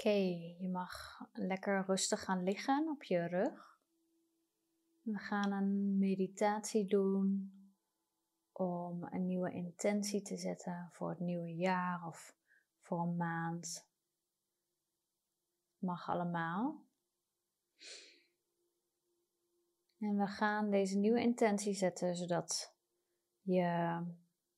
Oké, je mag lekker rustig gaan liggen op je rug. We gaan een meditatie doen om een nieuwe intentie te zetten voor het nieuwe jaar of voor een maand. Mag allemaal. En we gaan deze nieuwe intentie zetten zodat je,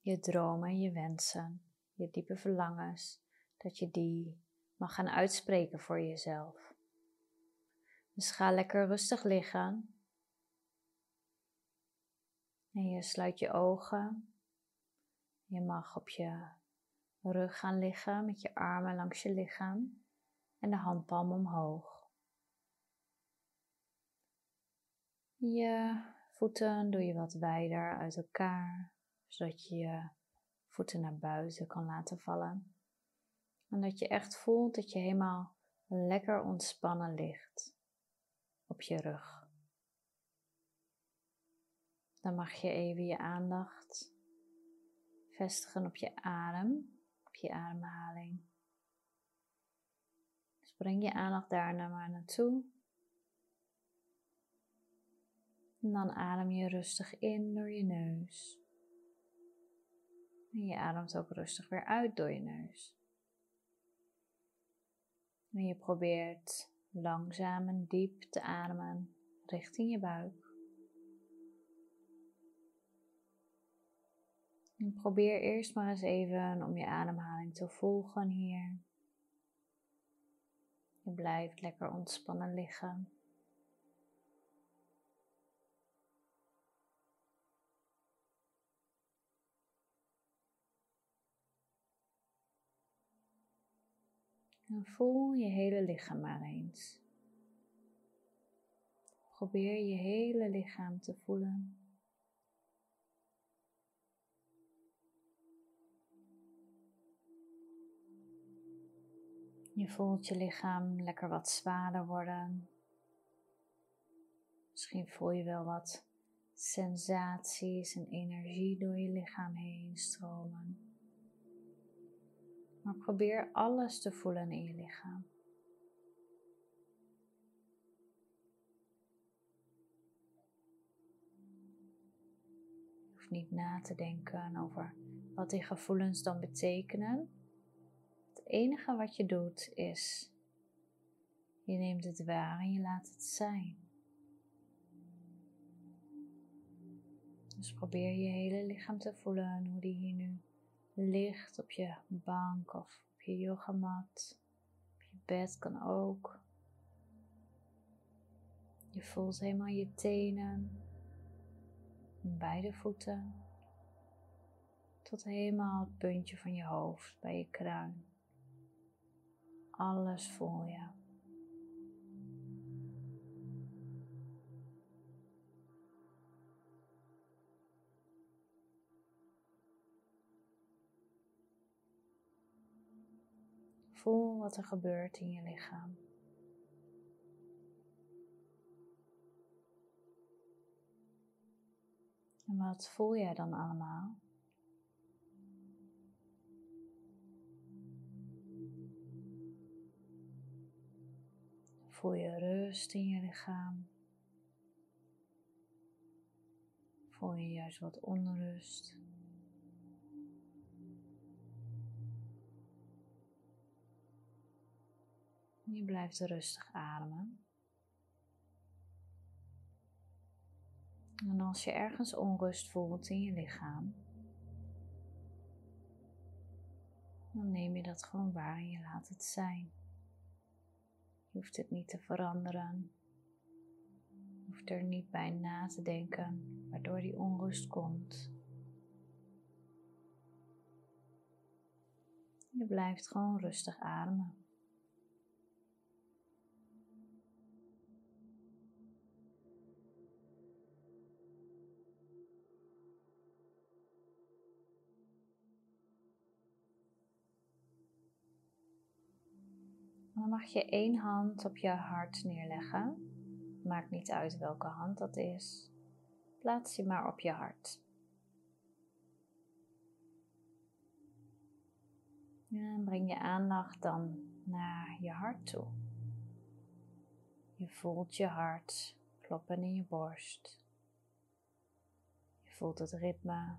je dromen, je wensen, je diepe verlangens, dat je die mag gaan uitspreken voor jezelf. Dus ga lekker rustig liggen. En je sluit je ogen. Je mag op je rug gaan liggen met je armen langs je lichaam en de handpalm omhoog. Je voeten doe je wat wijder uit elkaar, zodat je je voeten naar buiten kan laten vallen. En dat je echt voelt dat je helemaal lekker ontspannen ligt op je rug. Dan mag je even je aandacht vestigen op je adem, op je ademhaling. Dus breng je aandacht daarna maar naartoe. En dan adem je rustig in door je neus. En je ademt ook rustig weer uit door je neus. En je probeert langzaam en diep te ademen richting je buik. En probeer eerst maar eens even om je ademhaling te volgen hier. Je blijft lekker ontspannen liggen. En voel je hele lichaam maar eens. Probeer je hele lichaam te voelen. Je voelt je lichaam lekker wat zwaarder worden. Misschien voel je wel wat sensaties en energie door je lichaam heen stromen. Maar probeer alles te voelen in je lichaam. Je hoeft niet na te denken over wat die gevoelens dan betekenen. Het enige wat je doet is, je neemt het waar en je laat het zijn. Dus probeer je hele lichaam te voelen hoe die hier nu ligt op je bank of op je yogamat. Op je bed kan ook. Je voelt helemaal je tenen, beide voeten, tot helemaal het puntje van je hoofd bij je kruin. Alles voel je. Voel wat er gebeurt in je lichaam. En wat voel jij dan allemaal? Voel je rust in je lichaam? Voel je juist wat onrust? Je blijft rustig ademen. En als je ergens onrust voelt in je lichaam, dan neem je dat gewoon waar en je laat het zijn. Je hoeft het niet te veranderen. Je hoeft er niet bij na te denken waardoor die onrust komt. Je blijft gewoon rustig ademen. Dan mag je één hand op je hart neerleggen. Maakt niet uit welke hand dat is. Plaats je maar op je hart. En breng je aandacht dan naar je hart toe. Je voelt je hart kloppen in je borst. Je voelt het ritme.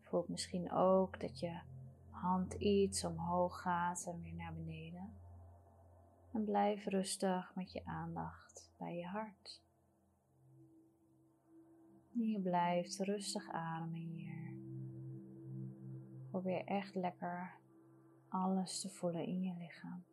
Je voelt misschien ook dat je hand iets omhoog gaat en weer naar beneden. En blijf rustig met je aandacht bij je hart. En je blijft rustig ademen hier. Probeer echt lekker alles te voelen in je lichaam.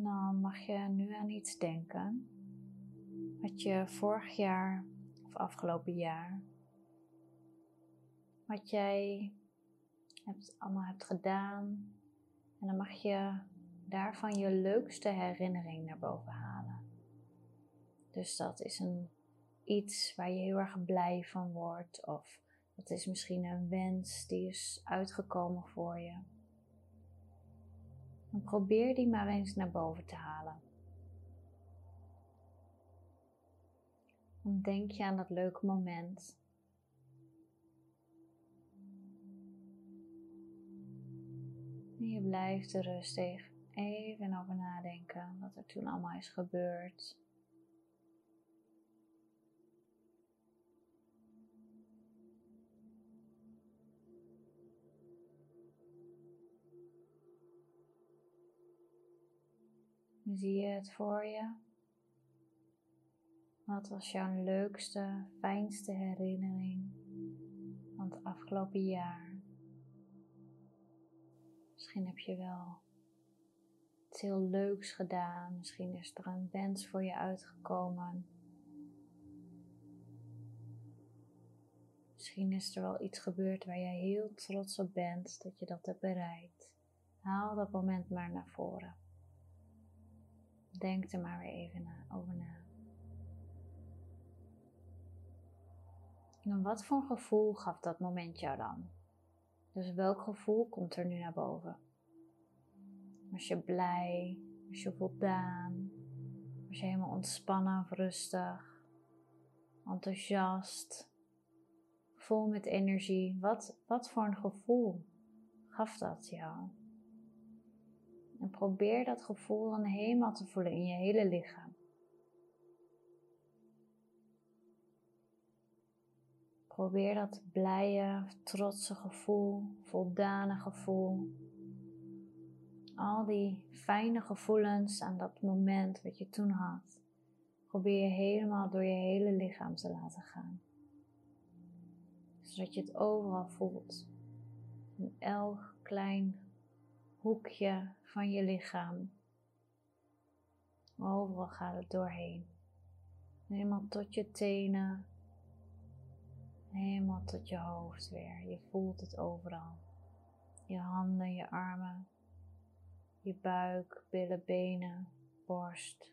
En dan mag je nu aan iets denken wat je vorig jaar of afgelopen jaar, wat jij hebt, allemaal hebt gedaan. En dan mag je daarvan je leukste herinnering naar boven halen. Dus dat is een iets waar je heel erg blij van wordt, of dat is misschien een wens die is uitgekomen voor je. Probeer die maar eens naar boven te halen. Dan denk je aan dat leuke moment. En je blijft er rustig even over nadenken wat er toen allemaal is gebeurd. Zie je het voor je? Wat was jouw leukste, fijnste herinnering van het afgelopen jaar? Misschien heb je wel iets heel leuks gedaan. Misschien is er een wens voor je uitgekomen. Misschien is er wel iets gebeurd waar je heel trots op bent dat je dat hebt bereikt. Haal dat moment maar naar voren. Denk er maar weer even over na. En wat voor gevoel gaf dat moment jou dan? Dus welk gevoel komt er nu naar boven? Was je blij? Was je voldaan? Was je helemaal ontspannen rustig? Enthousiast? Vol met energie? Wat, wat voor een gevoel gaf dat jou? En probeer dat gevoel dan helemaal te voelen in je hele lichaam. Probeer dat blije, trotse gevoel, voldane gevoel. Al die fijne gevoelens aan dat moment wat je toen had. Probeer je helemaal door je hele lichaam te laten gaan. Zodat je het overal voelt. In elk klein hoekje van je lichaam. Overal gaat het doorheen. Helemaal tot je tenen. Helemaal tot je hoofd weer. Je voelt het overal. Je handen, je armen. Je buik, billen, benen, borst.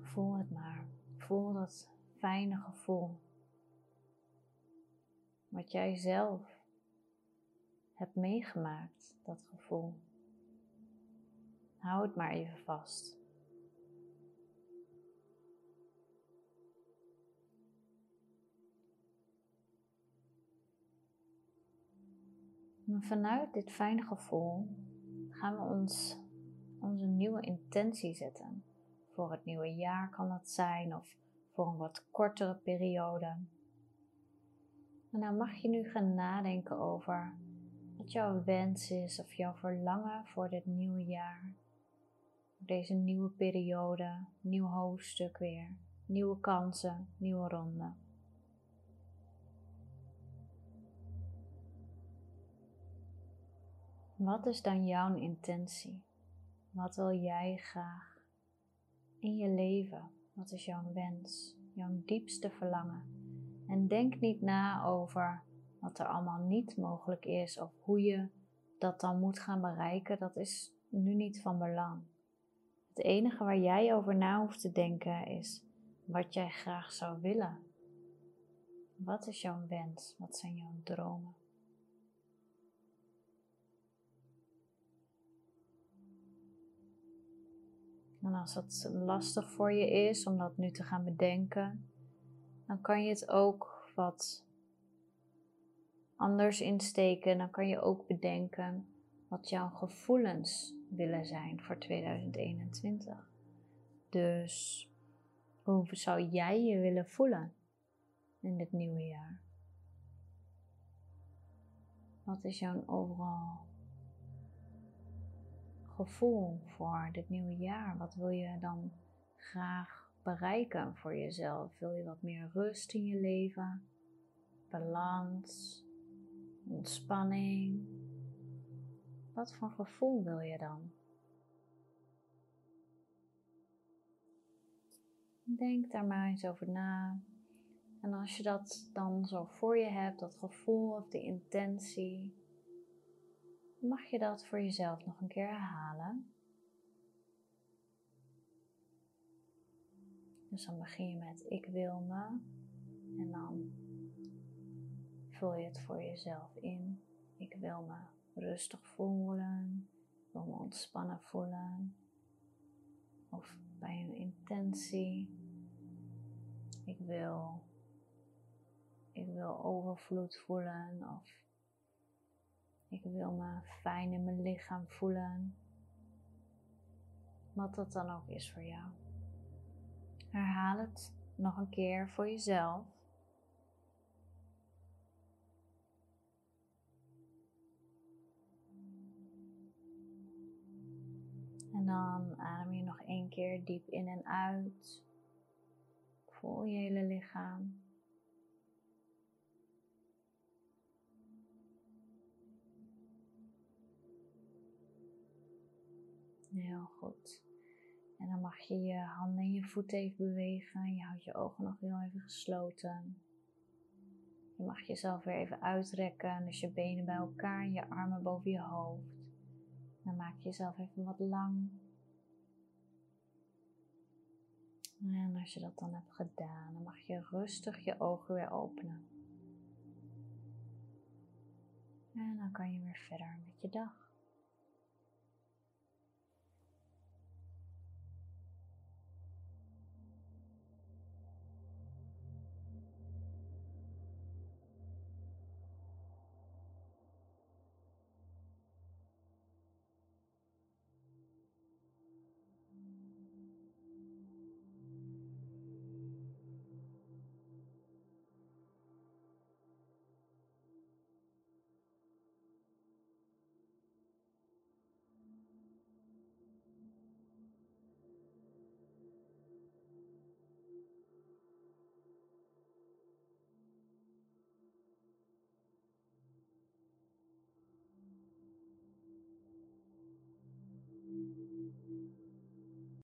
Voel het maar. Voel dat fijne gevoel. Wat jij zelf hebt meegemaakt, dat gevoel. Hou het maar even vast. En vanuit dit fijne gevoel gaan we ons onze nieuwe intentie zetten. Voor het nieuwe jaar kan dat zijn of voor een wat kortere periode. En dan mag je nu gaan nadenken over wat jouw wens is of jouw verlangen voor dit nieuwe jaar. Deze nieuwe periode, nieuw hoofdstuk weer, nieuwe kansen, nieuwe ronde. Wat is dan jouw intentie? Wat wil jij graag in je leven? Wat is jouw wens, jouw diepste verlangen? En denk niet na over wat er allemaal niet mogelijk is of hoe je dat dan moet gaan bereiken, dat is nu niet van belang. Het enige waar jij over na hoeft te denken is wat jij graag zou willen. Wat is jouw wens? Wat zijn jouw dromen? En als het lastig voor je is om dat nu te gaan bedenken, dan kan je het ook wat anders insteken. Dan kan je ook bedenken wat jouw gevoelens willen zijn voor 2021. Dus hoe zou jij je willen voelen in dit nieuwe jaar? Wat is jouw overal gevoel voor dit nieuwe jaar? Wat wil je dan graag bereiken voor jezelf? Wil je wat meer rust in je leven? Balans? Ontspanning? Wat voor gevoel wil je dan? Denk daar maar eens over na. En als je dat dan zo voor je hebt, dat gevoel of de intentie, mag je dat voor jezelf nog een keer herhalen. Dus dan begin je met ik wil me en dan vul je het voor jezelf in. Ik wil me rustig voelen, ik wil me ontspannen voelen. Of bij een intentie. Ik wil, ik wil overvloed voelen of ik wil me fijn in mijn lichaam voelen. Wat dat dan ook is voor jou. Herhaal het nog een keer voor jezelf. Dan adem je nog één keer diep in en uit. Voel je hele lichaam. Heel goed. En dan mag je je handen en je voeten even bewegen. Je houdt je ogen nog heel even gesloten. Je mag jezelf weer even uitrekken. Dus je benen bij elkaar en je armen boven je hoofd. Dan maak je jezelf even wat lang. En als je dat dan hebt gedaan, dan mag je rustig je ogen weer openen. En dan kan je weer verder met je dag.